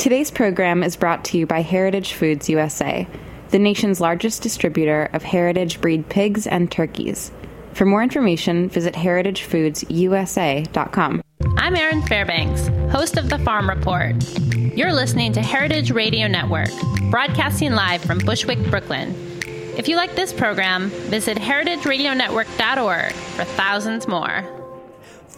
Today's program is brought to you by Heritage Foods USA, the nation's largest distributor of heritage breed pigs and turkeys. For more information, visit heritagefoodsusa.com. I'm Erin Fairbanks, host of The Farm Report. You're listening to Heritage Radio Network, broadcasting live from Bushwick, Brooklyn. If you like this program, visit heritageradionetwork.org for thousands more.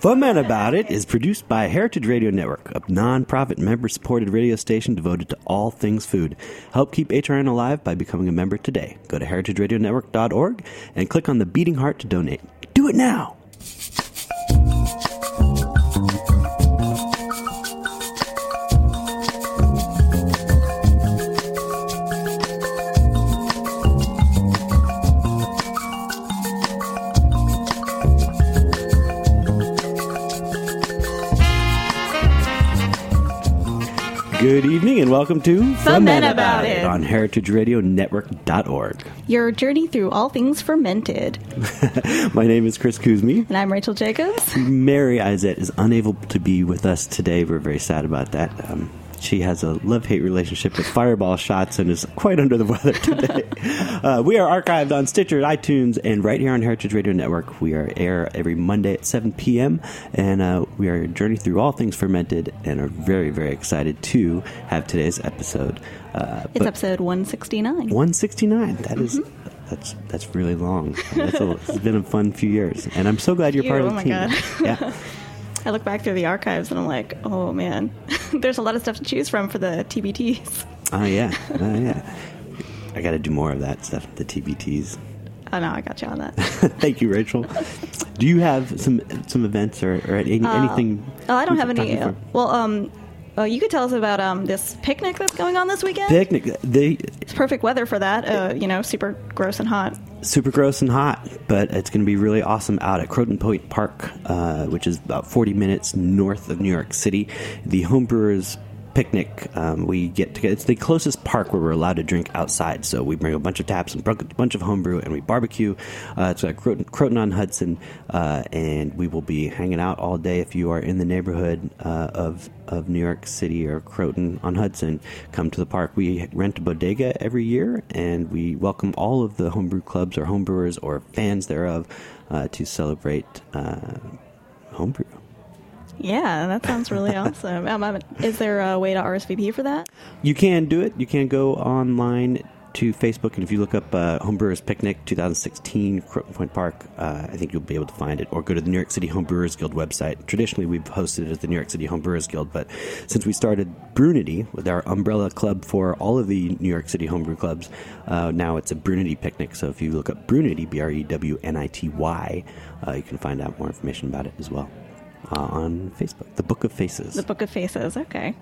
Fuhmentaboudit is produced by Heritage Radio Network, a nonprofit member supported radio station devoted to all things food. Help keep HRN alive by becoming a member today. Go to heritageradionetwork.org and click on the beating heart to donate. Do it now! Good evening and welcome to Fuhmentaboudit. on heritageradionetwork.org. Your journey through all things fermented. My name is Chris Cuzme. And I'm Rachel Jacobs. Mary Izett is unable to be with us today. We're very sad about that. Um, she has a love hate relationship with fireball shots and is quite under the weather today. uh, we are archived on Stitcher, iTunes, and right here on Heritage Radio Network. We are air every Monday at 7 p.m. And uh, we are journeying through all things fermented and are very, very excited to have today's episode. Uh, It's episode 169. 169. That is- That's that's really long. That's a, it's been a fun few years, and I'm so glad you're part Phew, of oh the my team. God. Yeah, I look back through the archives and I'm like, oh man, there's a lot of stuff to choose from for the TBTs. oh yeah, oh yeah. I got to do more of that stuff. The TBTs. Oh no, I got you on that. Thank you, Rachel. Do you have some some events or, or any, anything? Oh, I don't have any. Uh, well, um, oh, you could tell us about um this picnic that's going on this weekend. Picnic. They It's perfect weather for that. Uh, you know, super gross and hot. Super gross and hot, but it's going to be really awesome out at Croton Point Park, uh, which is about 40 minutes north of New York City. The Homebrewers Picnic, um, we get together. It's the closest park where we're allowed to drink outside. So we bring a bunch of taps and a bunch of homebrew, and we barbecue. Uh, it's at Croton, Croton on Hudson, uh, and we will be hanging out all day. If you are in the neighborhood uh, of of New York City or Croton on Hudson, come to the park. We rent a bodega every year, and we welcome all of the homebrew clubs or homebrewers or fans thereof uh, to celebrate uh, homebrew. Yeah, that sounds really awesome. Um, um, is there a way to RSVP for that? You can do it. You can go online to Facebook, and if you look up uh, Homebrewers Picnic 2016 Croton Point Park, uh, I think you'll be able to find it. Or go to the New York City Homebrewers Guild website. Traditionally, we've hosted it at the New York City Homebrewers Guild, but since we started Brewnity with our umbrella club for all of the New York City homebrew clubs, uh, now it's a Brewnity Picnic. So if you look up Brewnity, B R E W N I T Y, uh, you can find out more information about it as well uh, on Facebook. The Book of Faces. The Book of Faces. Okay.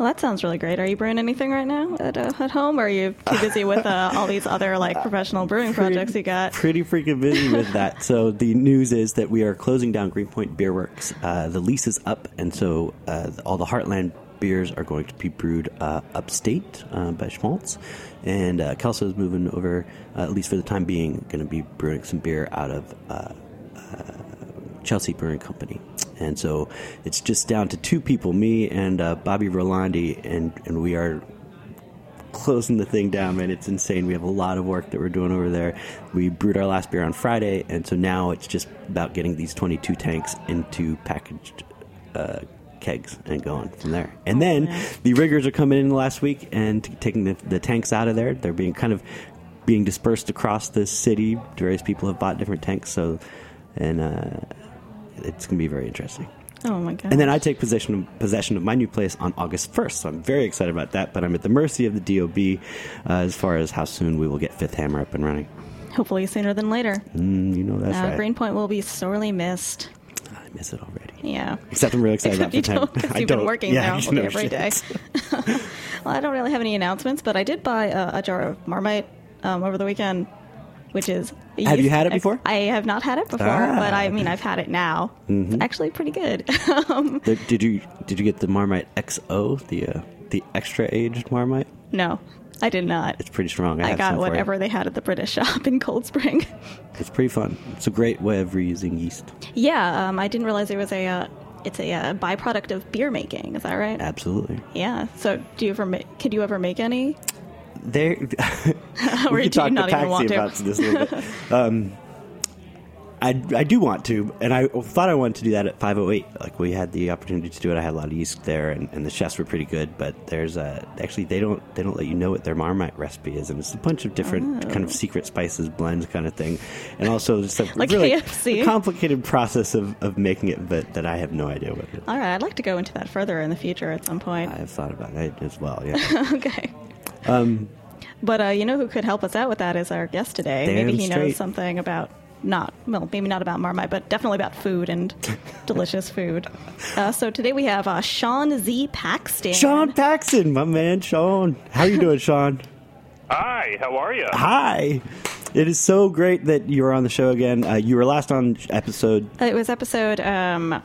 Well, that sounds really great. Are you brewing anything right now at, uh, at home, or are you too busy with uh, all these other like professional brewing projects you got? Pretty freaking busy with that. So the news is that we are closing down Greenpoint Beer Works. Uh, the lease is up, and so uh, all the Heartland beers are going to be brewed uh, upstate uh, by Schmaltz. And uh, Kelso is moving over, uh, at least for the time being, going to be brewing some beer out of uh, Chelsea Brewing Company. And so it's just down to two people, me and uh, Bobby Rolandi, and, and we are closing the thing down, man. It's insane. We have a lot of work that we're doing over there. We brewed our last beer on Friday, and so now it's just about getting these 22 tanks into packaged uh, kegs and going from there. And then the riggers are coming in last week and t- taking the, the tanks out of there. They're being kind of being dispersed across the city. Various people have bought different tanks, so and uh, it's going to be very interesting. Oh my god! And then I take possession of, possession of my new place on August 1st. So I'm very excited about that. But I'm at the mercy of the DOB uh, as far as how soon we will get Fifth Hammer up and running. hopefully sooner than later. Mm, you know that's uh, right. Greenpoint will be sorely missed. I miss it already. Yeah. Except I'm really excited Except about Hammer. 'cause I you've been don't. working yeah, now you all day, know every day. well, I don't really have any announcements, but I did buy uh, a jar of Marmite um, over the weekend, which is. Have you had it before? I have not had it before, Ah. Mm-hmm. but I mean, I've had it now. It's actually pretty good. um, The- Did you did you get the Marmite XO, the uh, the extra aged Marmite? no, I did not. It's pretty strong. I, I got some for you. whatever they had at the British shop in Cold Spring. It's pretty fun. It's a great way of reusing yeast. yeah, um, I didn't realize there was a uh, it's a uh, byproduct of beer making. Is that right? Absolutely. Yeah. So, do you ever make? Could you ever make any? There, we could talk to to? about this a little bit. Um, I, I do want to, and I thought I wanted to do that at 508. Like we had the opportunity to do it. I had a lot of yeast there, and, and the chefs were pretty good. But there's a actually they don't they don't let you know what their Marmite recipe is, and it's a bunch of different kind of secret spices blends kind of thing, and also just a Oh. Like really KFC? complicated process of, of making it, but that I have no idea what it is. All right, I'd like to go into that further in the future at some point. I've thought about it as well. Yeah. okay. Um, But uh, you know who could help us out with that is our guest today. Maybe he straight. knows something about not well, maybe not about Marmite, but definitely about food and delicious food. Uh, so today we have uh, Sean Z. Paxton. Sean Paxton, my man, Sean. How are you doing, Sean? Hi, how are you? Hi. It is so great that you're on the show again. Uh, you were last on episode. Uh, It was episode. Um,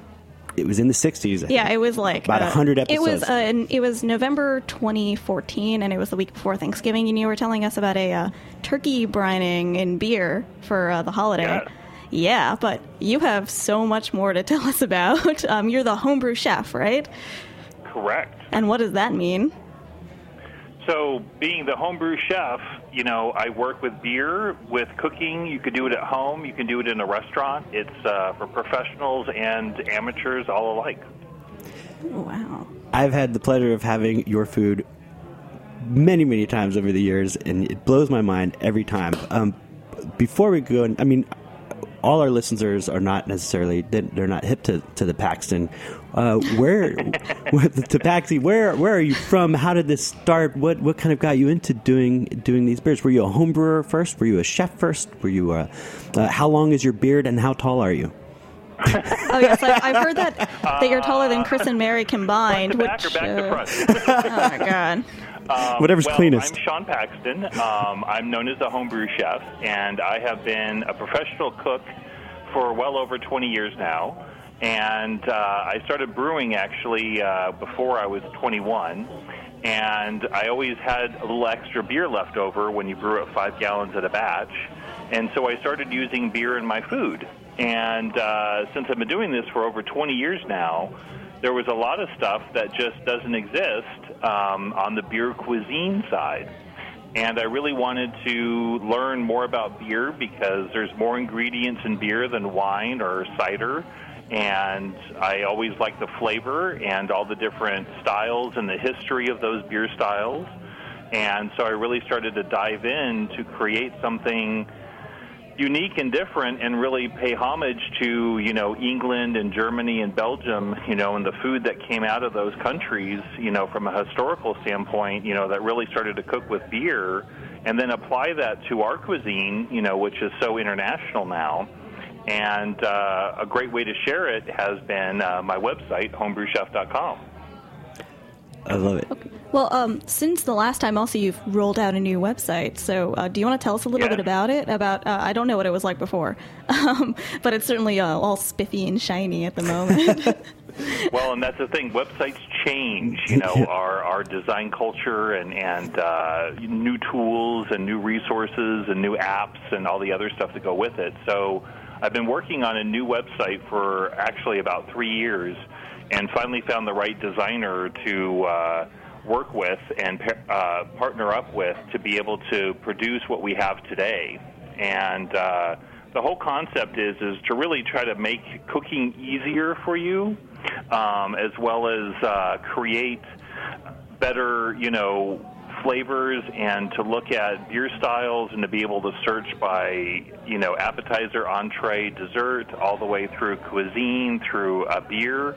It was in the '60s. I yeah, think. it was like About uh, 100 It was episodes. uh, it was November 2014, and it was the week before Thanksgiving. And you were telling us about a uh, turkey brining in beer for uh, the holiday. Yeah. Yeah, but you have so much more to tell us about. Um, you're the homebrew chef, right? Correct. And what does that mean? So, being the homebrew chef, you know, I work with beer, with cooking. You could do it at home. You can do it in a restaurant. It's uh, for professionals and amateurs all alike. Oh, wow. I've had the pleasure of having your food many, many times over the years, and it blows my mind every time. Um, before we go, I mean, all our listeners are not necessarily they're they're not hip to, to the Paxton. Uh, where, what, to Paxi? Where where are you from? How did this start? What what kind of got you into doing doing these beers? Were you a home brewer first? Were you a chef first? Were you a, uh, how long is your beard and how tall are you? Oh yes, I, I've heard that that you're taller than Chris and Mary combined. Front to back which, or back uh, to front? Oh my god. Um, Whatever's well, cleanest. I'm Sean Paxton. Um, I'm known as a homebrew chef, and I have been a professional cook for well over 20 years now. And uh, I started brewing actually uh, before I was 21. And I always had a little extra beer left over when you brew at five gallons at a batch. And so I started using beer in my food. And uh, since I've been doing this for over 20 years now, there was a lot of stuff that just doesn't exist um, on the beer cuisine side. And I really wanted to learn more about beer because there's more ingredients in beer than wine or cider. And I always like the flavor and all the different styles and the history of those beer styles. And so I really started to dive in to create something unique and different and really pay homage to you know England and Germany and Belgium you know and the food that came out of those countries you know from a historical standpoint you know that really started to cook with beer and then apply that to our cuisine you know which is so international now and uh, a great way to share it has been uh, my website homebrewchef.com I love it. Well, um, since the last time, also you've rolled out a new website. So, uh, do you want to tell us a little Yeah. bit about it? About uh, I don't know what it was like before, um, but it's certainly uh, all spiffy and shiny at the moment. Well, and that's the thing. Websites change. You know, our our design culture and and uh, new tools and new resources and new apps and all the other stuff that go with it. So, I've been working on a new website for actually about three years, and finally found the right designer to. Uh, work with and uh, partner up with to be able to produce what we have today and uh, the whole concept is is to really try to make cooking easier for you, um, as well as uh, create better, you know, flavors and to look at beer styles and to be able to search by, you know, appetizer, entree, dessert, all the way through cuisine, through a beer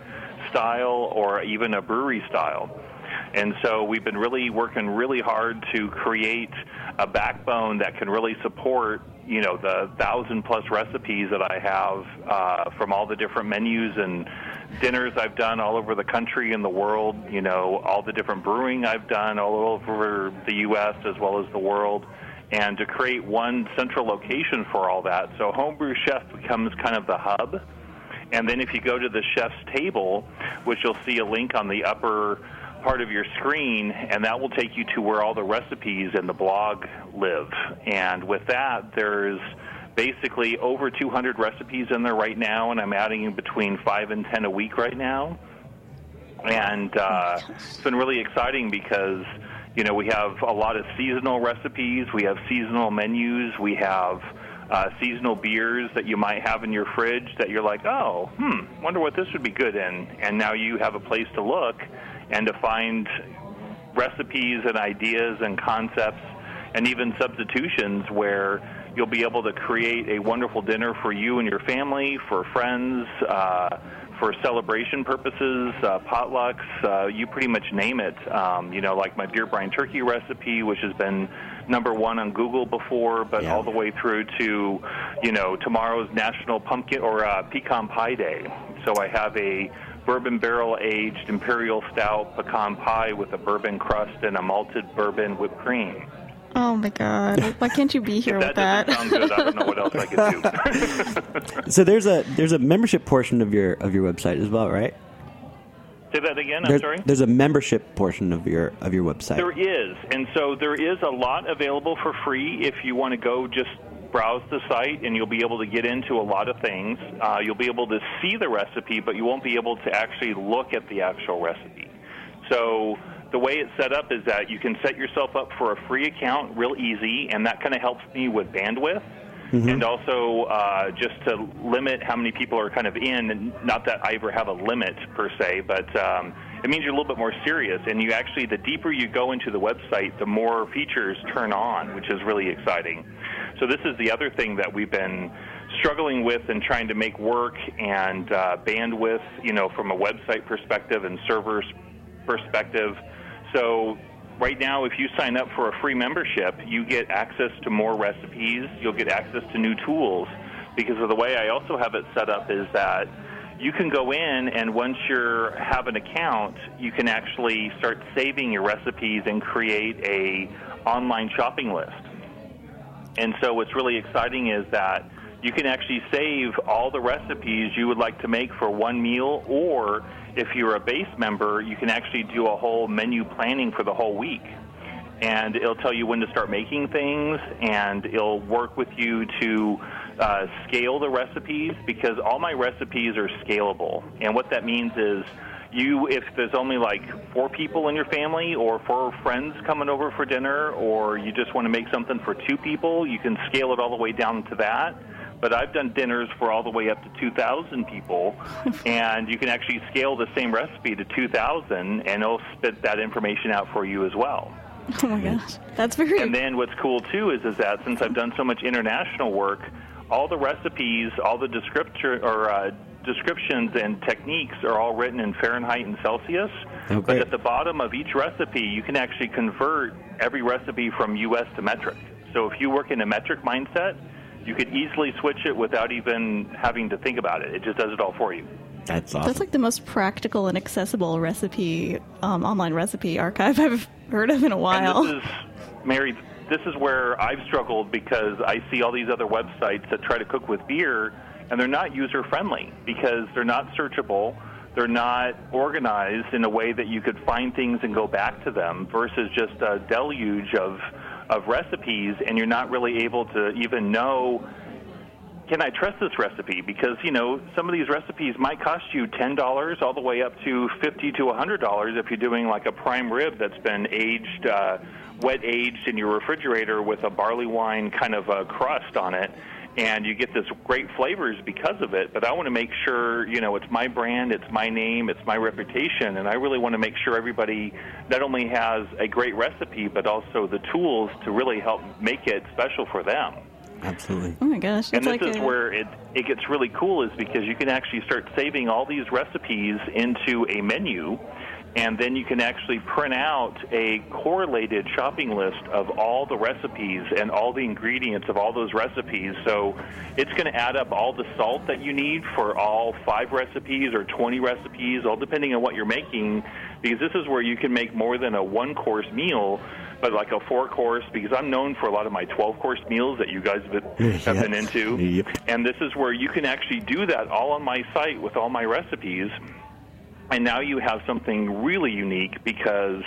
style or even a brewery style. And so we've been really working really hard to create a backbone that can really support, you know, the thousand plus recipes that I have uh, from all the different menus and dinners I've done all over the country and the world. You know, all the different brewing I've done all over the U.S. as well as the world. And to create one central location for all that. So Homebrew Chef becomes kind of the hub. And then if you go to the chef's table, which you'll see a link on the upper part of your screen, and that will take you to where all the recipes and the blog live. And with that, there's basically over 200 recipes in there right now, and I'm adding between five and 10 a week right now. And uh, it's been really exciting because you know we have a lot of seasonal recipes, we have seasonal menus, we have uh, seasonal beers that you might have in your fridge that you're like, oh, hmm, wonder what this would be good in. And now you have a place to look and to find recipes and ideas and concepts and even substitutions where you'll be able to create a wonderful dinner for you and your family, for friends, uh, for celebration purposes, uh, potlucks, uh, you pretty much name it. Um, you know, like my beer brine turkey recipe, which has been number one on Google before, but Yeah. all the way through to, you know, tomorrow's National Pumpkin or uh, Pecan Pie Day. So I have a bourbon barrel aged imperial stout pecan pie with a bourbon crust and a malted bourbon whipped cream. Oh my god! Why can't you be here If with that that? doesn't sound good, I don't know what else I could do. So there's a there's a membership portion of your of your website as well, right? Say that again. I'm There's, sorry. there's a membership portion of your of your website. There is, and so there is a lot available for free if you want to go just browse the site, and you'll be able to get into a lot of things. Uh, you'll be able to see the recipe, but you won't be able to actually look at the actual recipe. So the way it's set up is that you can set yourself up for a free account real easy, and that kind of helps me with bandwidth. And also, uh, just to limit how many people are kind of in, and not that I ever have a limit per se, but um, it means you're a little bit more serious. And you actually, the deeper you go into the website, the more features turn on, which is really exciting. So this is the other thing that we've been struggling with and trying to make work and uh, bandwidth, you know, from a website perspective and servers perspective. So right now, if you sign up for a free membership, you get access to more recipes. You'll get access to new tools. Because of the way I also have it set up is that you can go in and once you have an account, you can actually start saving your recipes and create a online shopping list. And so what's really exciting is that you can actually save all the recipes you would like to make for one meal, or if you're a base member, you can actually do a whole menu planning for the whole week. And it'll tell you when to start making things, and it'll work with you to uh, scale the recipes because all my recipes are scalable. And what that means is you if there's only like four people in your family or four friends coming over for dinner or you just want to make something for two people you can scale it all the way down to that but i've done dinners for all the way up to 2000 people and you can actually scale the same recipe to 2000 and it'll spit that information out for you as well Oh my gosh, that's very. and then what's cool too is is that since I've done so much international work, all the recipes, all the descriptor or uh, descriptions and techniques are all written in Fahrenheit and Celsius. Oh, but at the bottom of each recipe, you can actually convert every recipe from U.S. to metric. So if you work in a metric mindset, you could easily switch it without even having to think about it. It just does it all for you. That's awesome. That's like the most practical and accessible recipe, um, online recipe archive I've heard of in a while. And this is, Mary, this is where I've struggled because I see all these other websites that try to cook with beer, and they're not user friendly because they're not searchable. They're not organized in a way that you could find things and go back to them versus just a deluge of, of recipes, and you're not really able to even know can I trust this recipe? Because you know some of these recipes might cost you ten dollars all the way up to fifty to a hundred dollars if you're doing like a prime rib that's been aged, uh, wet aged in your refrigerator with a barley wine kind of a crust on it, and you get this great flavors because of it. But I want to make sure you know it's my brand, it's my name, it's my reputation, and I really want to make sure everybody not only has a great recipe but also the tools to really help make it special for them. Absolutely. oh my gosh, And this like is a, where it, it gets really cool is because you can actually start saving all these recipes into a menu and then you can actually print out a correlated shopping list of all the recipes and all the ingredients of all those recipes. So it's going to add up all the salt that you need for all five recipes or 20 recipes, all depending on what you're making, because this is where you can make more than a one course meal. But like a four course, because I'm known for a lot of my 12 course meals that you guys have been, have been into. Yep. And this is where you can actually do that all on my site with all my recipes. And now you have something really unique because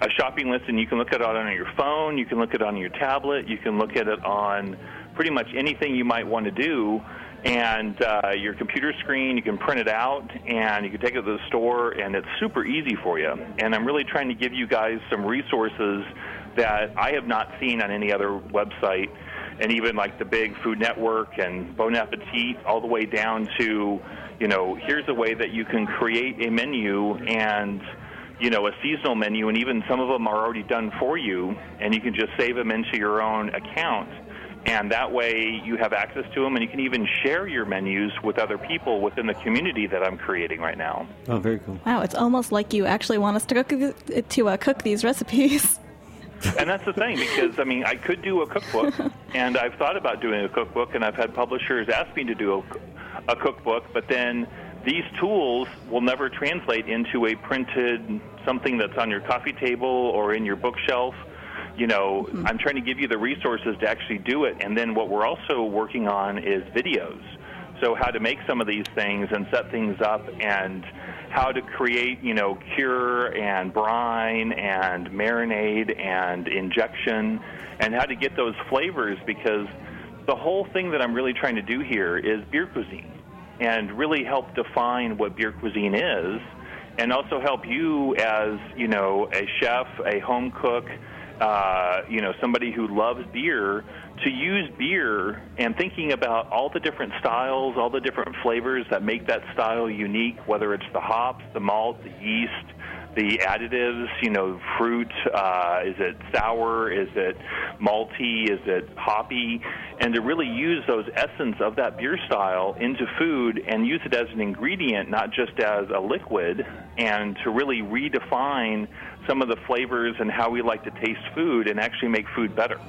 a shopping list, and you can look at it on your phone, you can look at it on your tablet, you can look at it on pretty much anything you might want to do. And uh, your computer screen, you can print it out and you can take it to the store, and it's super easy for you. And I'm really trying to give you guys some resources that I have not seen on any other website, and even like the big Food Network and Bon Appetit, all the way down to, you know, here's a way that you can create a menu and you know, a seasonal menu, and even some of them are already done for you, and you can just save them into your own account. And that way you have access to them, and you can even share your menus with other people within the community that I'm creating right now. Oh, very cool. Wow, it's almost like you actually want us to cook to uh, cook these recipes. and that's the thing because I mean I could do a cookbook, and I've thought about doing a cookbook, and I've had publishers ask me to do a, a cookbook, but then these tools will never translate into a printed something that's on your coffee table or in your bookshelf. You know, mm-hmm. I'm trying to give you the resources to actually do it. And then what we're also working on is videos. So, how to make some of these things and set things up and how to create, you know, cure and brine and marinade and injection and how to get those flavors because the whole thing that I'm really trying to do here is beer cuisine and really help define what beer cuisine is and also help you as you know a chef a home cook uh, you know somebody who loves beer to use beer and thinking about all the different styles all the different flavors that make that style unique whether it's the hops the malt the yeast the additives, you know, fruit, uh, is it sour, is it malty, is it hoppy, and to really use those essence of that beer style into food and use it as an ingredient, not just as a liquid, and to really redefine some of the flavors and how we like to taste food and actually make food better.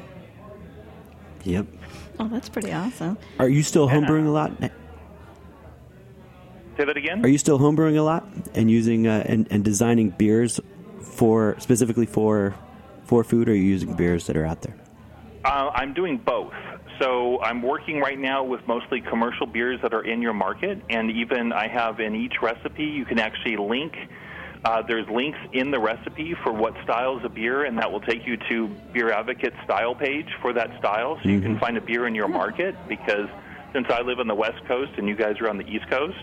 Yep. Oh, that's pretty awesome. Are you still homebrewing a lot? That again. Are you still homebrewing a lot and using uh, and, and designing beers for specifically for for food? Or are you using beers that are out there? Uh, I'm doing both. So I'm working right now with mostly commercial beers that are in your market, and even I have in each recipe you can actually link. Uh, there's links in the recipe for what styles of beer, and that will take you to Beer Advocate style page for that style, so mm-hmm. you can mm-hmm. find a beer in your market. Because since I live on the West Coast and you guys are on the East Coast,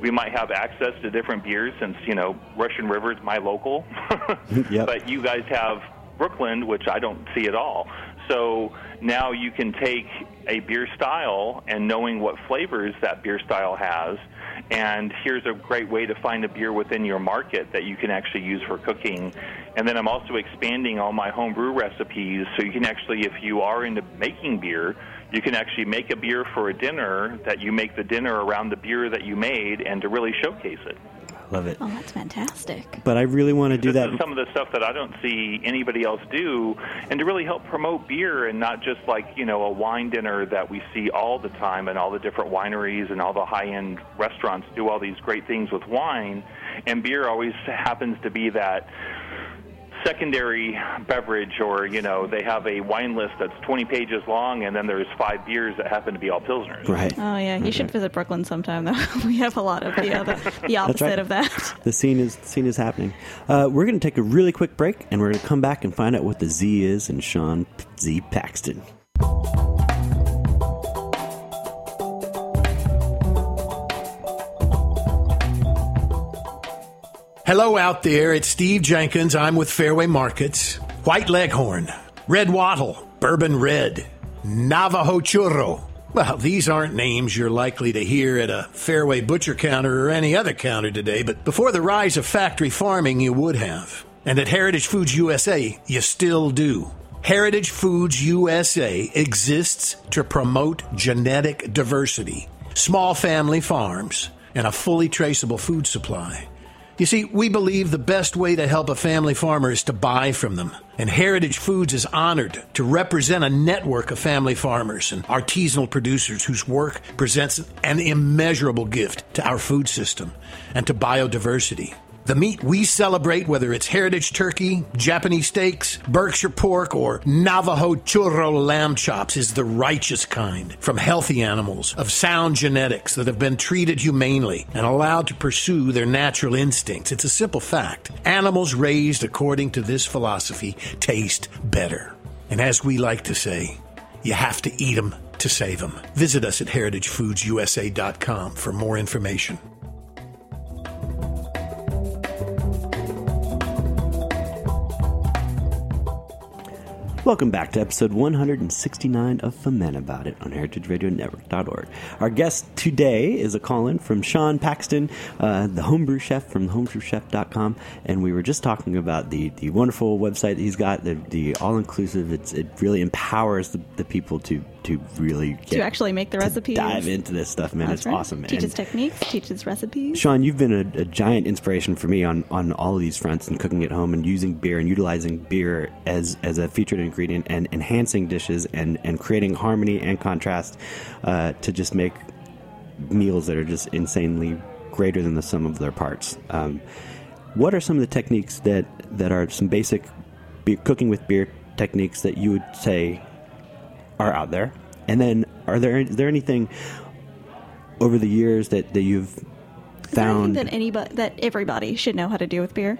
we might have access to different beers since you know Russian River is my local, yep. but you guys have Brooklyn, which I don't see at all. So now you can take a beer style and knowing what flavors that beer style has, and here's a great way to find a beer within your market that you can actually use for cooking. And then I'm also expanding all my homebrew recipes so you can actually, if you are into making beer, you can actually make a beer for a dinner that you make the dinner around the beer that you made and to really showcase it. Love it. Oh, that's fantastic. But I really want to do this that. some of the stuff that I don't see anybody else do, and to really help promote beer and not just like, you know, a wine dinner that we see all the time and all the different wineries and all the high end restaurants do all these great things with wine. And beer always happens to be that secondary beverage or you know they have a wine list that's 20 pages long and then there's five beers that happen to be all pilsners. Right. Oh yeah you should visit brooklyn sometime though. We have a lot of the, other, the opposite right. of that. The scene is the scene is happening. Uh, we're going to take a really quick break and we're going to come back and find out what the z is and sean z paxton Hello out there, it's Steve Jenkins. I'm with Fairway Markets. White Leghorn, Red Wattle, Bourbon Red, Navajo Churro. Well, these aren't names you're likely to hear at a Fairway butcher counter or any other counter today, but before the rise of factory farming, you would have. And at Heritage Foods USA, you still do. Heritage Foods USA exists to promote genetic diversity, small family farms, and a fully traceable food supply. You see, we believe the best way to help a family farmer is to buy from them. And Heritage Foods is honored to represent a network of family farmers and artisanal producers whose work presents an immeasurable gift to our food system and to biodiversity. The meat we celebrate, whether it's heritage turkey, Japanese steaks, Berkshire pork, or Navajo churro lamb chops, is the righteous kind from healthy animals of sound genetics that have been treated humanely and allowed to pursue their natural instincts. It's a simple fact. Animals raised according to this philosophy taste better. And as we like to say, you have to eat them to save them. Visit us at heritagefoodsusa.com for more information. Welcome back to episode 169 of Fuhmentaboudit on heritageradionetwork.org. Our guest today is a call in from Sean Paxton, uh, the homebrew chef from homebrewchef.com. And we were just talking about the, the wonderful website he's got, the, the all inclusive. It really empowers the, the people to to really get, to actually make the recipes. Dive into this stuff, man. That's it's right. awesome. Man. Teaches techniques, teaches recipes. Sean, you've been a, a, giant inspiration for me on, on all of these fronts and cooking at home and using beer and utilizing beer as, as a featured ingredient and enhancing dishes and, and creating harmony and contrast uh, to just make meals that are just insanely greater than the sum of their parts. Um, what are some of the techniques that, that are some basic beer, cooking with beer techniques that you would say are out there? And then, are there is there anything over the years that, that you've found that anybody that everybody should know how to do with beer?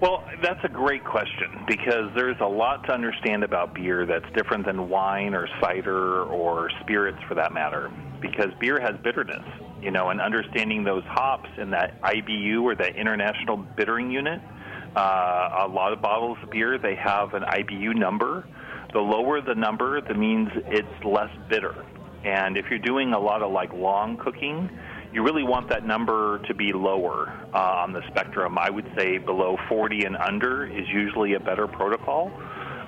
Well, that's a great question because there's a lot to understand about beer that's different than wine or cider or spirits for that matter. Because beer has bitterness, you know, and understanding those hops in that IBU or that international bittering unit. Uh, a lot of bottles of beer they have an IBU number the lower the number, that means it's less bitter. And if you're doing a lot of like long cooking, you really want that number to be lower uh, on the spectrum. I would say below 40 and under is usually a better protocol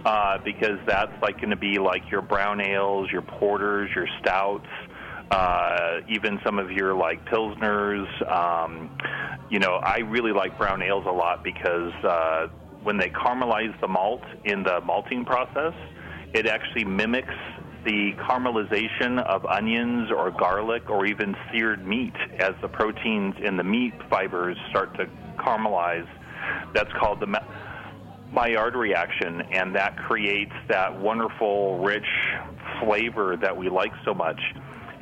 uh, because that's like going to be like your brown ales, your porters, your stouts, uh, even some of your like pilsners. Um, you know, I really like brown ales a lot because uh, when they caramelize the malt in the malting process, it actually mimics the caramelization of onions or garlic or even seared meat as the proteins in the meat fibers start to caramelize. That's called the Maillard reaction, and that creates that wonderful, rich flavor that we like so much.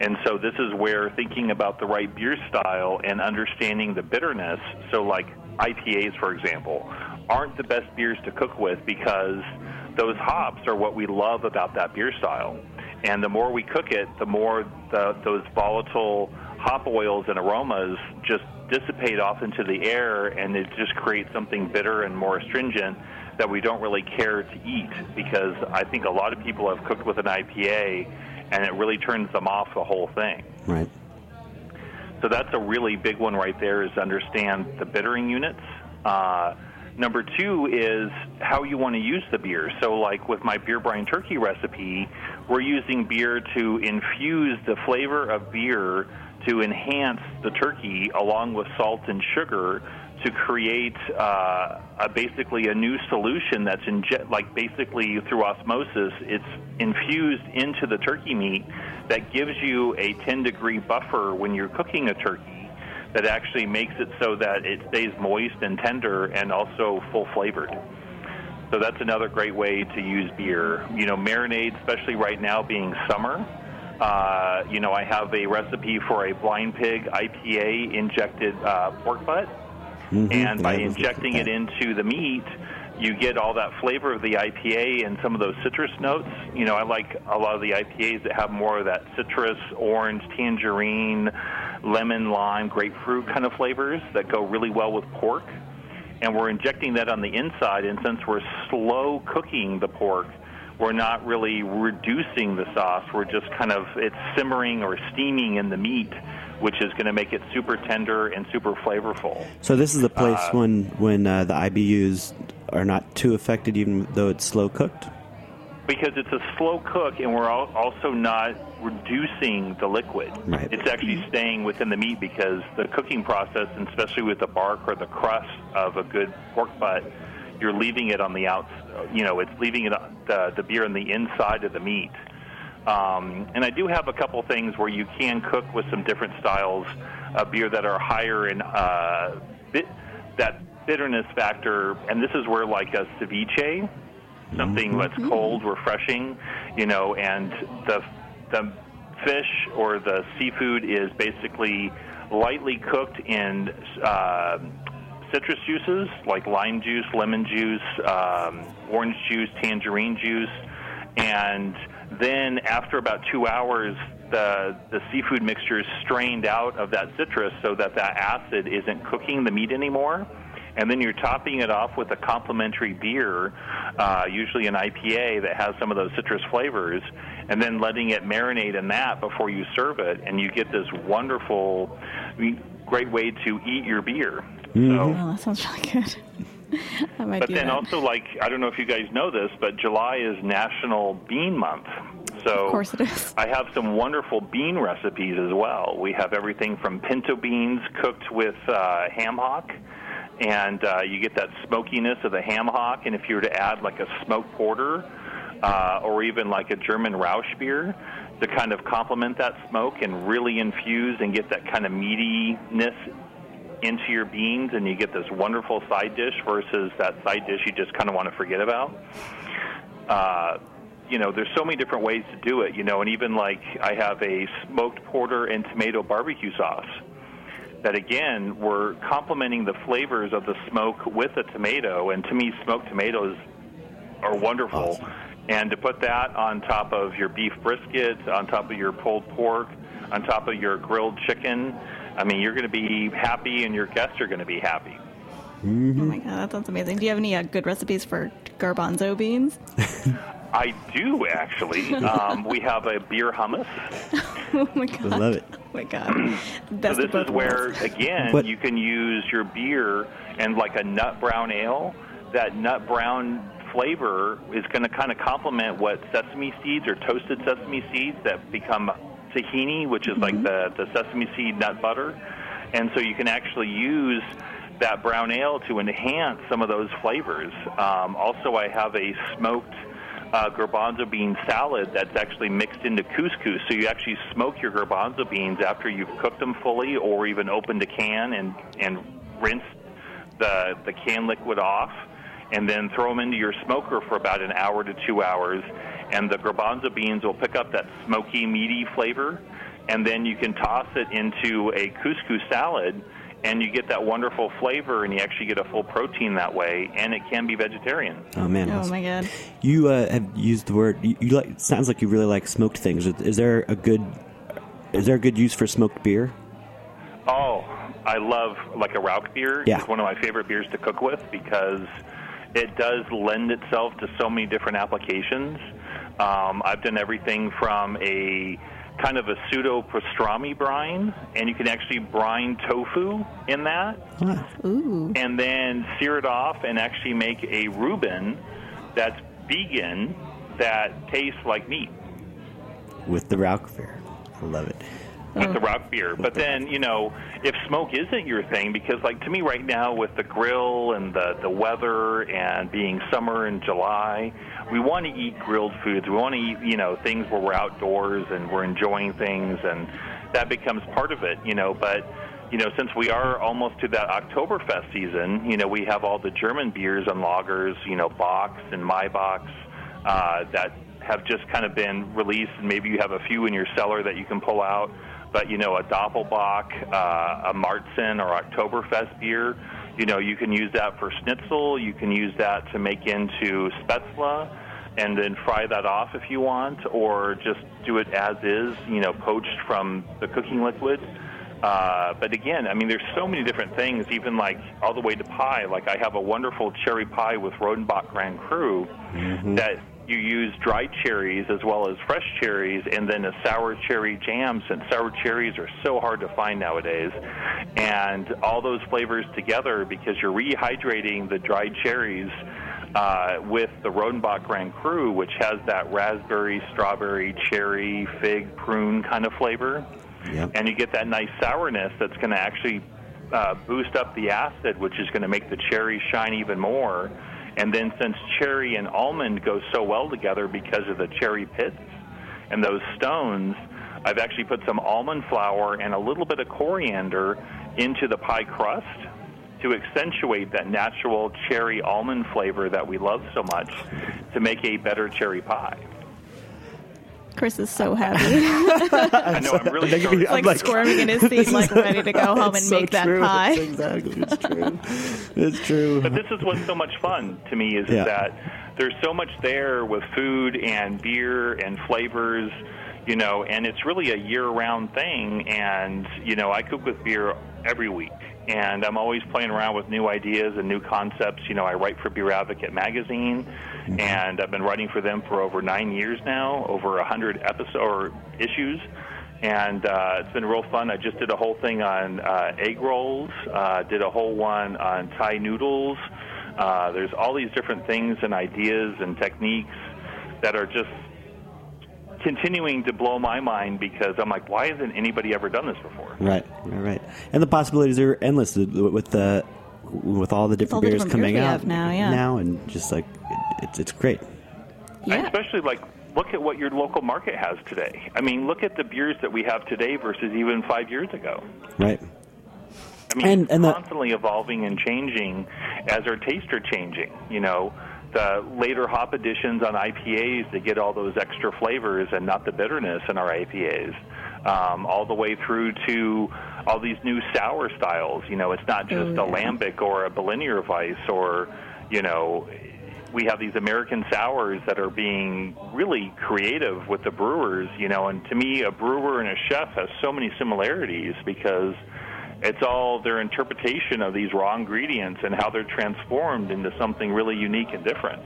And so, this is where thinking about the right beer style and understanding the bitterness. So, like IPAs, for example, aren't the best beers to cook with because those hops are what we love about that beer style. And the more we cook it, the more the, those volatile hop oils and aromas just dissipate off into the air, and it just creates something bitter and more astringent that we don't really care to eat. Because I think a lot of people have cooked with an IPA, and it really turns them off the whole thing. Right. So that's a really big one right there is understand the bittering units. Uh, Number two is how you want to use the beer. So, like with my beer brine turkey recipe, we're using beer to infuse the flavor of beer to enhance the turkey along with salt and sugar to create uh, a, basically a new solution that's like basically through osmosis it's infused into the turkey meat that gives you a 10 degree buffer when you're cooking a turkey that actually makes it so that it stays moist and tender and also full flavored. So that's another great way to use beer. You know, marinade, especially right now being summer. Uh, you know, I have a recipe for a blind pig IPA injected uh, pork butt, mm-hmm. and by injecting it into the meat, you get all that flavor of the IPA and some of those citrus notes. You know, I like a lot of the IPAs that have more of that citrus, orange, tangerine, lemon, lime, grapefruit kind of flavors that go really well with pork. And we're injecting that on the inside, and since we're slow cooking the pork, we're not really reducing the sauce. We're just kind of it's simmering or steaming in the meat, which is going to make it super tender and super flavorful. So this is the place uh, when when uh, the IBUs are not too affected, even though it's slow cooked because it's a slow cook and we're also not reducing the liquid. Right. It's actually staying within the meat because the cooking process, and especially with the bark or the crust of a good pork butt, you're leaving it on the outs. You know, it's leaving it the, the beer on the inside of the meat. Um, and I do have a couple things where you can cook with some different styles of beer that are higher in uh, bit, that bitterness factor. And this is where like a ceviche something mm-hmm. that's cold, refreshing, you know, and the the fish or the seafood is basically lightly cooked in uh, citrus juices like lime juice, lemon juice, um, orange juice, tangerine juice, and then after about two hours, the the seafood mixture is strained out of that citrus so that that acid isn't cooking the meat anymore. And then you're topping it off with a complimentary beer, uh, usually an IPA that has some of those citrus flavors, and then letting it marinate in that before you serve it, and you get this wonderful, great way to eat your beer. Mm-hmm. So, Oh, that sounds really good. I might but do then that. also, like, I don't know if you guys know this, but July is National Bean Month. So Of course it is. I have some wonderful bean recipes as well. We have everything from pinto beans cooked with uh, ham hock, and uh, you get that smokiness of the ham hock. And if you were to add like a smoked porter uh, or even like a German Rauch beer to kind of complement that smoke and really infuse and get that kind of meatiness into your beans, and you get this wonderful side dish versus that side dish you just kind of want to forget about. Uh, you know, there's so many different ways to do it. You know, and even like I have a smoked porter and tomato barbecue sauce. That again, we're complementing the flavors of the smoke with the tomato, and to me, smoked tomatoes are wonderful. And to put that on top of your beef brisket, on top of your pulled pork, on top of your grilled chicken, I mean, you're going to be happy, and your guests are going to be happy. Oh my god, that sounds amazing. Do you have any uh, good recipes for garbanzo beans? I do actually. Um, we have a beer hummus. Oh my god. I love it. Oh my god. So this is where, worlds. again, What- you can use your beer and like a nut brown ale. That nut brown flavor is going to kind of complement what sesame seeds or toasted sesame seeds that become tahini, which is like the, the sesame seed nut butter. And so you can actually use that brown ale to enhance some of those flavors. Um, also, I have a smoked uh, garbanzo bean salad that's actually mixed into couscous. So you actually smoke your garbanzo beans after you've cooked them fully, or even opened a can and and rinsed the the can liquid off, and then throw them into your smoker for about an hour to two hours, and the garbanzo beans will pick up that smoky, meaty flavor, and then you can toss it into a couscous salad. And you get that wonderful flavor, and you actually get a full protein that way, and it can be vegetarian. Oh man, Oh awesome. my god. You uh, have used the word. You, you like. Sounds like you really like smoked things. Is there a good? Is there a good use for smoked beer? Oh, I love like a Rauch beer. Yeah. It's one of my favorite beers to cook with because it does lend itself to so many different applications. Um, I've done everything from a kind of a pseudo pastrami brine, and you can actually brine tofu in that, Ooh. and then sear it off and actually make a Reuben that's vegan that tastes like meat. with the Rauch beer. I love it. With the Rauch beer. But then, you know, if smoke isn't your thing, because like to me right now with the grill and the the weather and being summer and July, we want to eat grilled foods. We want to eat, you know, things where we're outdoors and we're enjoying things, and that becomes part of it, you know. But you know, since we are almost to that Oktoberfest season, you know, we have all the German beers and lagers, you know, Bocks and Maibocks, uh, that have just kind of been released, and maybe you have a few in your cellar that you can pull out. But you know, a Doppelbock, uh, a Marzen, or Oktoberfest beer, you know, you can use that for schnitzel. You can use that to make into spätzle, and then fry that off if you want, or just do it as is, you know, poached from the cooking liquid. Uh, but again, I mean, there's so many different things, even like all the way to pie. Like I have a wonderful cherry pie with Rodenbach Grand Cru that you use dried cherries as well as fresh cherries, and then a sour cherry jam. Since sour cherries are so hard to find nowadays, and all those flavors together because you're rehydrating the dried cherries uh, with the Rodenbach Grand Cru, which has that raspberry, strawberry, cherry, fig, prune kind of flavor Yep. and you get that nice sourness that's going to actually uh, boost up the acid, which is going to make the cherry shine even more. And then, since cherry and almond go so well together because of the cherry pits and those stones, I've actually put some almond flour and a little bit of coriander into the pie crust to accentuate that natural cherry almond flavor that we love so much to make a better cherry pie. Chris is so happy. I know I'm really starting- like, squirming in his seat, like ready to go home and so make that pie. It's exactly. It's true. it's true. But this is what's so much fun to me is Yeah. that there's so much there with food and beer and flavors, you know, and it's really a year-round thing. And you know, I cook with beer every week, and I'm always playing around with new ideas and new concepts. You know, I write for Beer Advocate magazine, and I've been writing for them for over nine years now, over a hundred episode or issues. And uh, it's been real fun. I just did a whole thing on uh, egg rolls, uh, did a whole one on Thai noodles. Uh, there's all these different things and ideas and techniques that are just continuing to blow my mind because I'm like, why hasn't anybody ever done this before? Right, right, right. And the possibilities are endless with the with all the different all the beers different coming beers out now, yeah. now, and just like it, it's it's great. And Yeah. especially like look at what your local market has today. I mean, look at the beers that we have today versus even five years ago. Right. I mean, And- it's and the- constantly evolving and changing as our tastes are changing. You know, the later hop additions on IPAs to get all those extra flavors and not the bitterness in our IPAs. Um, all the way through to all these new sour styles. You know, it's not just Oh, a lambic or a Berliner Weisse or, you know, we have these American sours that are being really creative with the brewers, you know, and to me, a brewer and a chef has so many similarities because it's all their interpretation of these raw ingredients and how they're transformed into something really unique and different.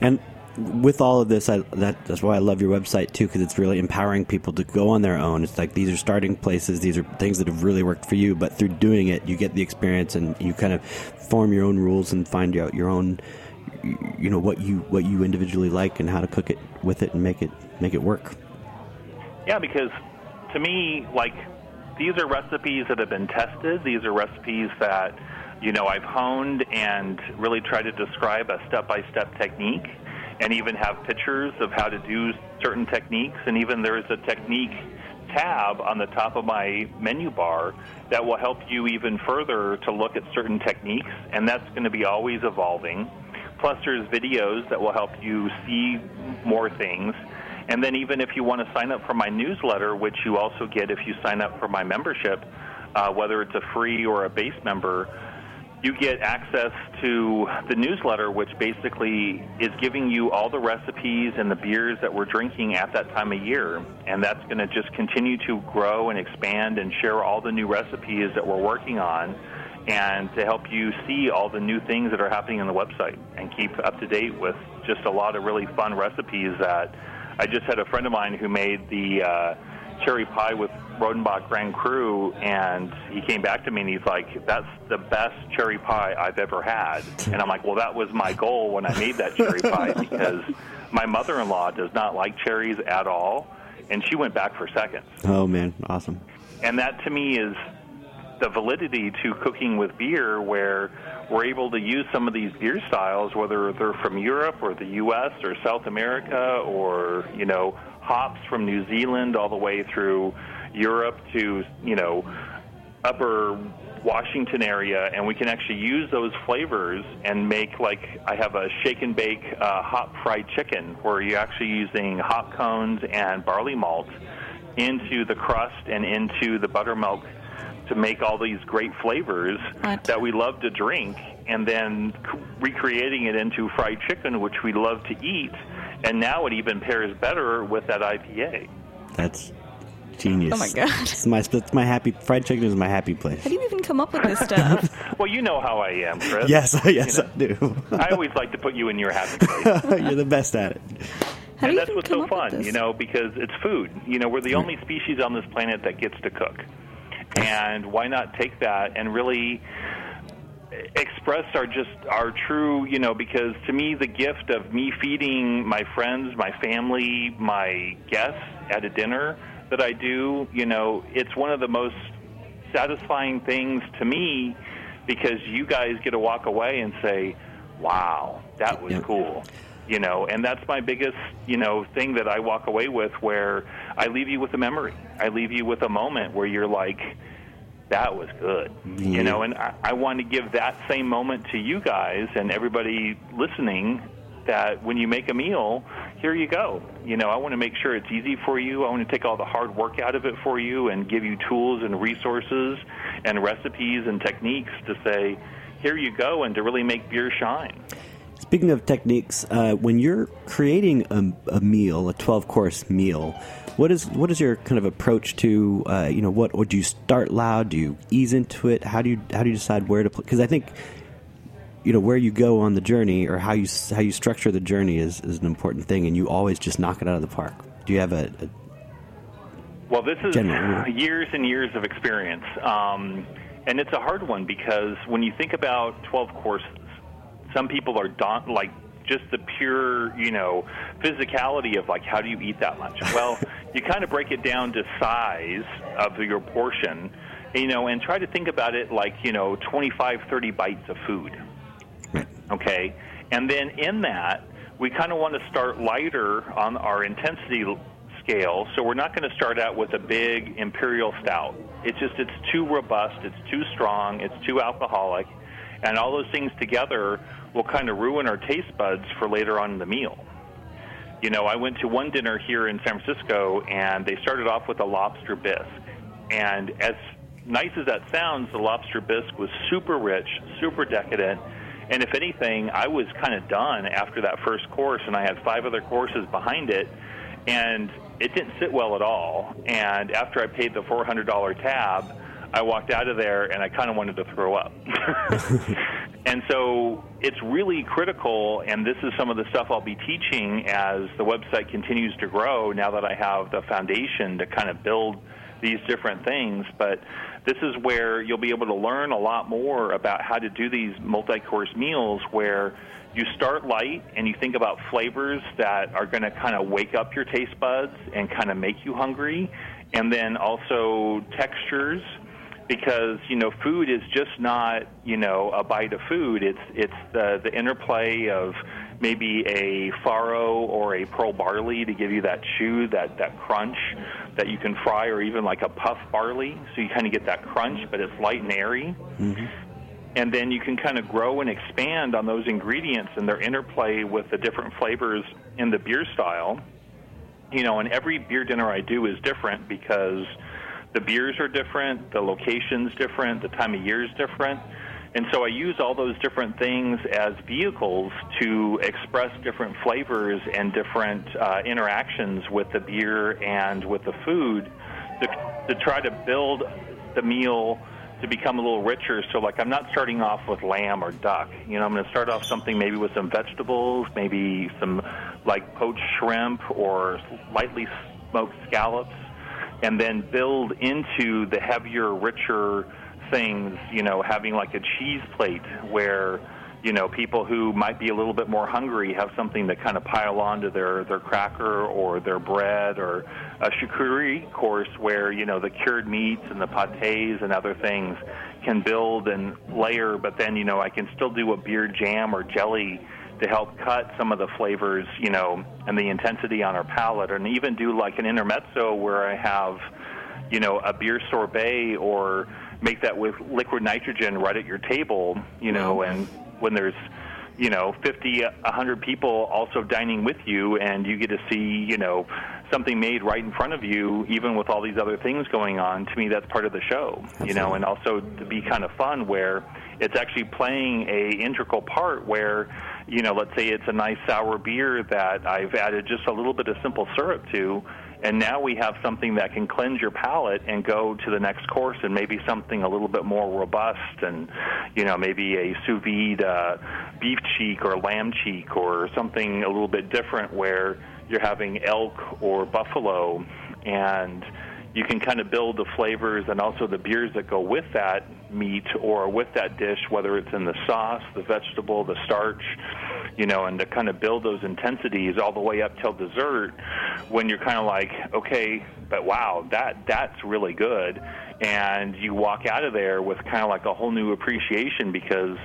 And with all of this, I, that, that's why I love your website too, because it's really empowering people to go on their own. It's like these are starting places; these are things that have really worked for you. But through doing it, you get the experience, and you kind of form your own rules and find out your own, you know, what you what you individually like and how to cook it with it and make it make it work. Yeah, because to me, like these are recipes that have been tested. These are recipes that you know I've honed and really try to describe a step-by-step technique, and even have pictures of how to do certain techniques. And even there is a technique tab on the top of my menu bar that will help you even further to look at certain techniques, and that's going to be always evolving. Plus, there's videos that will help you see more things. And then, even if you want to sign up for my newsletter, which you also get if you sign up for my membership, uh, whether it's a free or a base member, you get access to the newsletter, which basically is giving you all the recipes and the beers that we're drinking at that time of year. And that's going to just continue to grow and expand and share all the new recipes that we're working on and to help you see all the new things that are happening on the website and keep up to date with just a lot of really fun recipes that I just had a friend of mine who made the uh, cherry pie with Rodenbach Grand Cru, and he came back to me and he's like, "That's the best cherry pie I've ever had." And I'm like, "Well, that was my goal when I made that cherry pie because my mother-in-law does not like cherries at all, and she went back for seconds." Oh man, awesome! And that to me is the validity to cooking with beer where we're able to use some of these beer styles, whether they're from Europe or the U.S. or South America or, you know, hops from New Zealand all the way through Europe to, you know, upper Washington area, and we can actually use those flavors and make like I have a shake and bake uh, hop fried chicken where you're actually using hop cones and barley malt into the crust and into the buttermilk to make all these great flavors What? that we love to drink, and then c- recreating it into fried chicken, which we love to eat. And now it even pairs better with that IPA. That's genius. Oh my God. It's my it's my happy fried chicken is my happy place. How do you even come up with this stuff? Well, you know how I am, Chris. Yes, yes, You I do. I always like to put you in your happy place. You're the best at it. How do and you that's even what's come so up with fun, you know, because it's food. You know, we're the only species on this planet that gets to cook. And why not take that and really express our just our true, you know, because to me the gift of me feeding my friends, my family, my guests at a dinner that I do, you know, it's one of the most satisfying things to me because you guys get to walk away and say, "Wow, that was Yeah. cool." You know, and that's my biggest, you know, thing that I walk away with where I leave you with a memory. I leave you with a moment where you're like, that was good. You know, and I, I want to give that same moment to you guys and everybody listening that when you make a meal, here you go. You know, I want to make sure it's easy for you. I want to take all the hard work out of it for you and give you tools and resources and recipes and techniques to say, here you go, and to really make beer shine. Speaking of techniques, uh, when you're creating a, a meal, a 12 course meal, what is what is your kind of approach to uh, you know what or do you start loud? Do you ease into it? How do you how do you decide where to put? Because I think you know where you go on the journey or how you how you structure the journey is, is an important thing, and you always just knock it out of the park. Do you have a, a well, this is General. years and years of experience. Um, and it's a hard one because when you think about 12 courses, some people are daunt like just the pure, you know, physicality of like how do you eat that much? Well, you kind of break it down to size of your portion, you know, and try to think about it like, you know, 25, 30 bites of food. Okay? And then in that, we kind of want to start lighter on our intensity scale. So we're not going to start out with a big imperial stout. It's just it's too robust, it's too strong, it's too alcoholic, and all those things together will kind of ruin our taste buds for later on in the meal. You know, I went to one dinner here in San Francisco, and they started off with a lobster bisque. And as nice as that sounds, the lobster bisque was super rich, super decadent. And if anything, I was kind of done after that first course, and I had five other courses behind it, and it didn't sit well at all. And after I paid the $400 tab, I walked out of there and I kind of wanted to throw up. and so it's really critical, and this is some of the stuff I'll be teaching as the website continues to grow now that I have the foundation to kind of build these different things. But this is where you'll be able to learn a lot more about how to do these multi course meals where you start light and you think about flavors that are going to kind of wake up your taste buds and kind of make you hungry, and then also textures because you know food is just not you know a bite of food. It's it's the the interplay of maybe a farro or a pearl barley to give you that chew, that that crunch that you can fry, or even like a puff barley, so you kind of get that crunch, but it's light and airy. Mm-hmm. And then you can kind of grow and expand on those ingredients and their interplay with the different flavors in the beer style. You know, and every beer dinner I do is different because the beers are different, the location's different, the time of year is different. And so I use all those different things as vehicles to express different flavors and different uh, interactions with the beer and with the food to, to try to build the meal to become a little richer. So, like, I'm not starting off with lamb or duck. You know, I'm going to start off something maybe with some vegetables, maybe some like poached shrimp or lightly smoked scallops and then build into the heavier, richer things, you know, having like a cheese plate where, you know, people who might be a little bit more hungry have something to kind of pile onto their, their cracker or their bread or a charcuterie course where, you know, the cured meats and the pâtés and other things can build and layer, but then, you know, I can still do a beer jam or jelly to help cut some of the flavors, you know, and the intensity on our palate, and even do like an intermezzo where I have, you know, a beer sorbet or make that with liquid nitrogen right at your table, you know, and when there's, you know, 50, 100 people also dining with you, and you get to see, you know, something made right in front of you, even with all these other things going on. To me, that's part of the show, you know, and also to be kind of fun where it's actually playing a integral part where you know let's say it's a nice sour beer that i've added just a little bit of simple syrup to and now we have something that can cleanse your palate and go to the next course and maybe something a little bit more robust and you know maybe a sous vide uh, beef cheek or lamb cheek or something a little bit different where you're having elk or buffalo and you can kind of build the flavors and also the beers that go with that meat or with that dish, whether it's in the sauce, the vegetable, the starch, you know, and to kind of build those intensities all the way up till dessert when you're kind of like, okay, but wow, that that's really good. And you walk out of there with kind of like a whole new appreciation because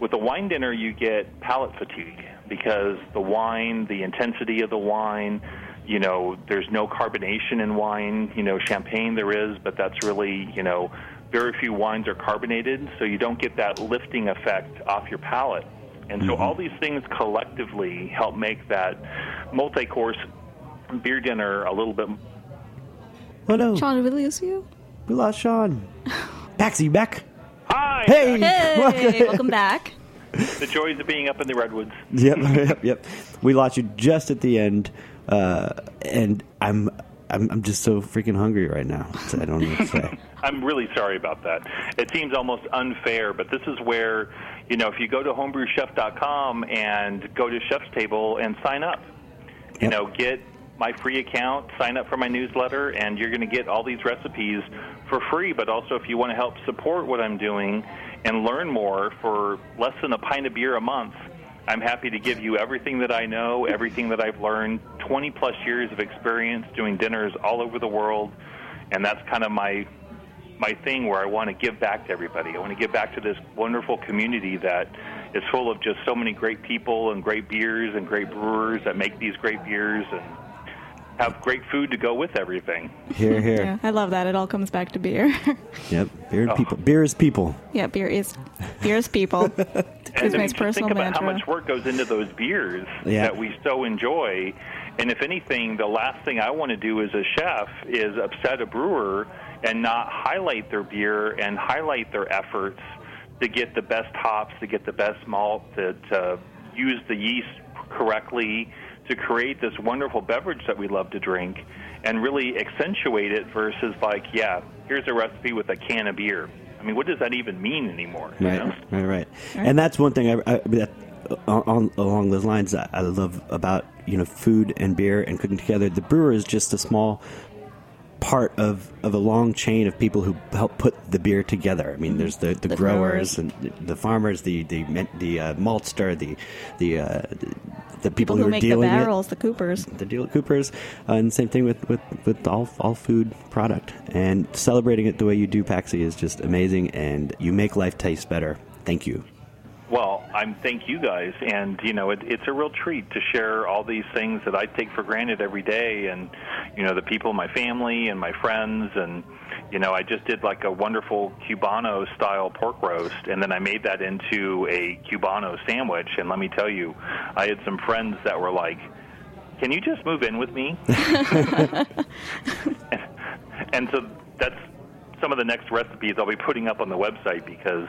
with a wine dinner you get palate fatigue because the wine, the intensity of the wine, you know, there's no carbonation in wine. You know, champagne there is, but that's really, you know, very few wines are carbonated, so you don't get that lifting effect off your palate. And so all these things collectively help make that multi-course beer dinner a little bit Oh no, Sean, did we lose you? we lost Sean. Paxi, you back? Hi. Hey, Hey, welcome back. the joys of being up in the redwoods. Yep, yep, yep. We lost you just at the end, uh, and I'm, I'm, I'm just so freaking hungry right now. I don't know what to say. I'm really sorry about that. It seems almost unfair, but this is where, you know, if you go to homebrewchef.com and go to Chef's Table and sign up, you Yep. know, get my free account, sign up for my newsletter, and you're going to get all these recipes for free. But also, if you want to help support what I'm doing and learn more for less than a pint of beer a month, I'm happy to give you everything that I know, everything that I've learned, 20 plus years of experience doing dinners all over the world, and that's kind of my my thing where I want to give back to everybody. I want to give back to this wonderful community that is full of just so many great people and great beers and great brewers that make these great beers and have great food to go with everything. Here, here. Yeah, I love that. It all comes back to beer. Yep, beer and Oh. people. Beer is people. yeah, beer is beer is people. And It's I my personal think about how much work goes into those beers Yeah. that we so enjoy. And if anything, the last thing I want to do as a chef is upset a brewer and not highlight their beer and highlight their efforts to get the best hops, to get the best malt, to, to use the yeast correctly, to create this wonderful beverage that we love to drink, and really accentuate it versus like, yeah, here's a recipe with a can of beer. I mean, what does that even mean anymore? you Right, know? right, right. And that's one thing I, I that, on, on, along those lines I, I love about you know food and beer and cooking together. The brewer is just a small part of, of a long chain of people who help put the beer together. I mean, there's the, the, The growers growers. and the, the farmers, the the the uh, maltster, the the uh, the people, People who are make the dealing barrels, it. the Coopers. the deal Cooper's, uh, and same thing with, with, with all all food product. And celebrating it the way you do, Paxi, is just amazing. And you make life taste better. Thank you. Well, I'm thank you guys, and you know it, it's a real treat to share all these things that I take for granted every day, and you know the people in my family and my friends, and you know I just did like a wonderful Cubano style pork roast, and then I made that into a Cubano sandwich, and let me tell you, I had some friends that were like, "Can you just move in with me?" and so that's some of the next recipes I'll be putting up on the website because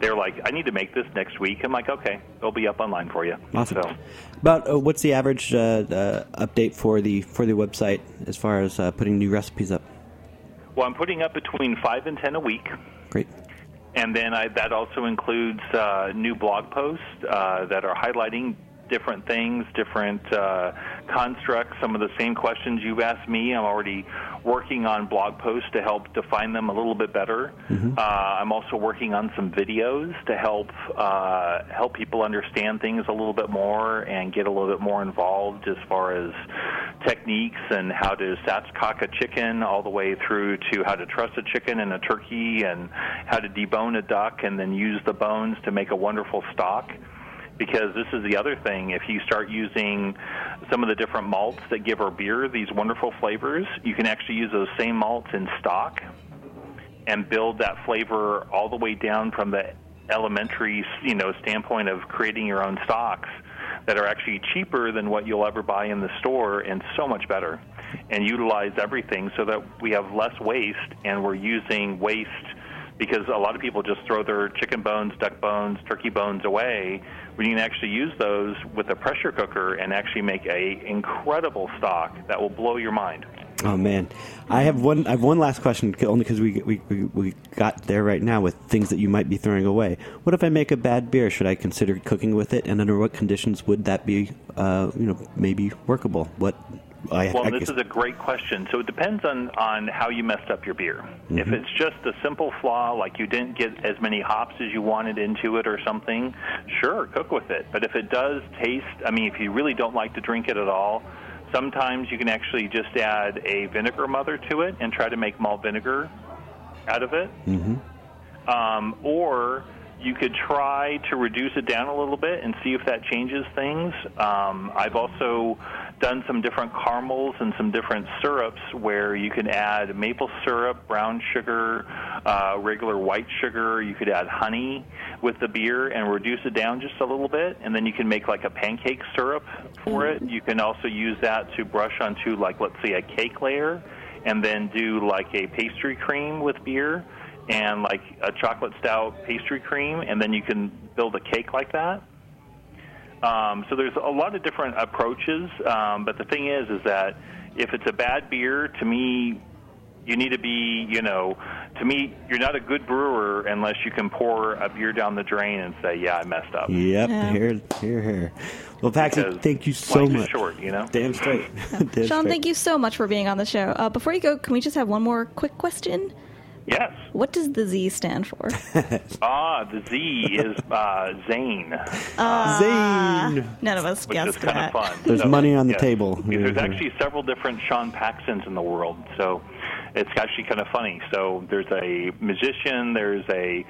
they're like, I need to make this next week. I'm like, okay, it'll be up online for you. Awesome. So, About uh, what's the average uh, uh, update for the for the website as far as uh, putting new recipes up? well, I'm putting up between five and ten a week. Great. And then I, that also includes uh, new blog posts uh, that are highlighting different things, different uh, constructs, some of the same questions you've asked me. I'm already working on blog posts to help define them a little bit better. Uh, I'm also working on some videos to help uh, help people understand things a little bit more and get a little bit more involved as far as techniques and how to spatchcock a chicken all the way through to how to truss a chicken and a turkey and how to debone a duck and then use the bones to make a wonderful stock because this is the other thing. If you start using some of the different malts that give our beer these wonderful flavors, you can actually use those same malts in stock and build that flavor all the way down from the elementary, you know, standpoint of creating your own stocks that are actually cheaper than what you'll ever buy in the store and so much better. And utilize everything so that we have less waste and we're using waste because a lot of people just throw their chicken bones, duck bones, turkey bones away. You can actually use those with a pressure cooker and actually make a incredible stock that will blow your mind. Oh man, I have one. I have one last question, only because we, we we we got there right now with things that you might be throwing away. What if I make a bad beer? Should I consider cooking with it? And under what conditions would that be? Uh, you know, maybe workable. What? I, Well, I this guess- is a great question. So it depends on, on how you messed up your beer. If Mm-hmm. it's just a simple flaw, like you didn't get as many hops as you wanted into it or something, sure, cook with it. But if it does taste, I mean, if you really don't like to drink it at all, sometimes you can actually just add a vinegar mother to it and try to make malt vinegar out of it. Um, or you could try to reduce it down a little bit and see if that changes things. Um, I've also done some different caramels and some different syrups where you can add maple syrup, brown sugar, uh, regular white sugar. You could add honey with the beer and reduce it down just a little bit, and then you can make like a pancake syrup for it. You can also use that to brush onto like let's say a cake layer, and then do like a pastry cream with beer and like a chocolate stout pastry cream, and then you can build a cake like that. Um, so there's a lot of different approaches, um, but the thing is, is that if it's a bad beer, to me, you need to be, you know, to me, you're not a good brewer unless you can pour a beer down the drain and say, "Yeah, I messed up." Yep, Yeah. here, here, here. Well, Paxi, Because thank you so life is much. short, you know? Damn straight. Damn Sean, straight. thank you so much for being on the show. Uh, before you go, can we just have one more quick question? Yes. What does the Z stand for? Ah, the Z is uh, Zane, Zane. None of us which is guessed kind that. of fun. There's money on the yes. table. There's Yeah. actually several different Sean Paxtons in the world, so it's actually kind of funny. So there's a musician, there's a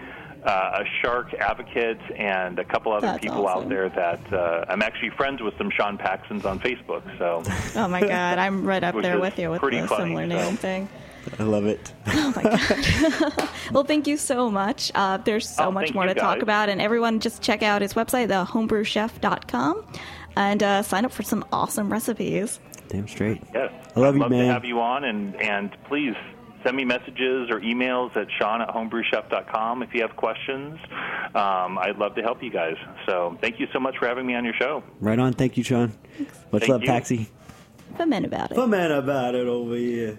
uh, a shark advocate, and a couple other That's people awesome. out there that uh, I'm actually friends with some Sean Paxtons on Facebook. So Oh my God, I'm right up there with you with pretty the funny, similar so. name thing. I love it. Oh my God. well, thank you so much. Uh, there's so Oh, much more you, to talk about, and everyone just check out his website, thehomebrewchef.com, and uh, sign up for some awesome recipes. Damn straight. yes, I love I'd you, love man. to have you on, and and please. Send me messages or emails at Sean at homebrewchef.com if you have questions. Um, I'd love to help you guys. So thank you so much for having me on your show. Right on. Thank you, Sean. Much Thank love, you. Paxi. Fuhmentaboudit. The man about it over here.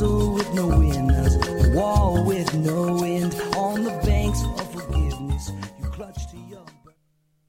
battle with no wind, a war with no end.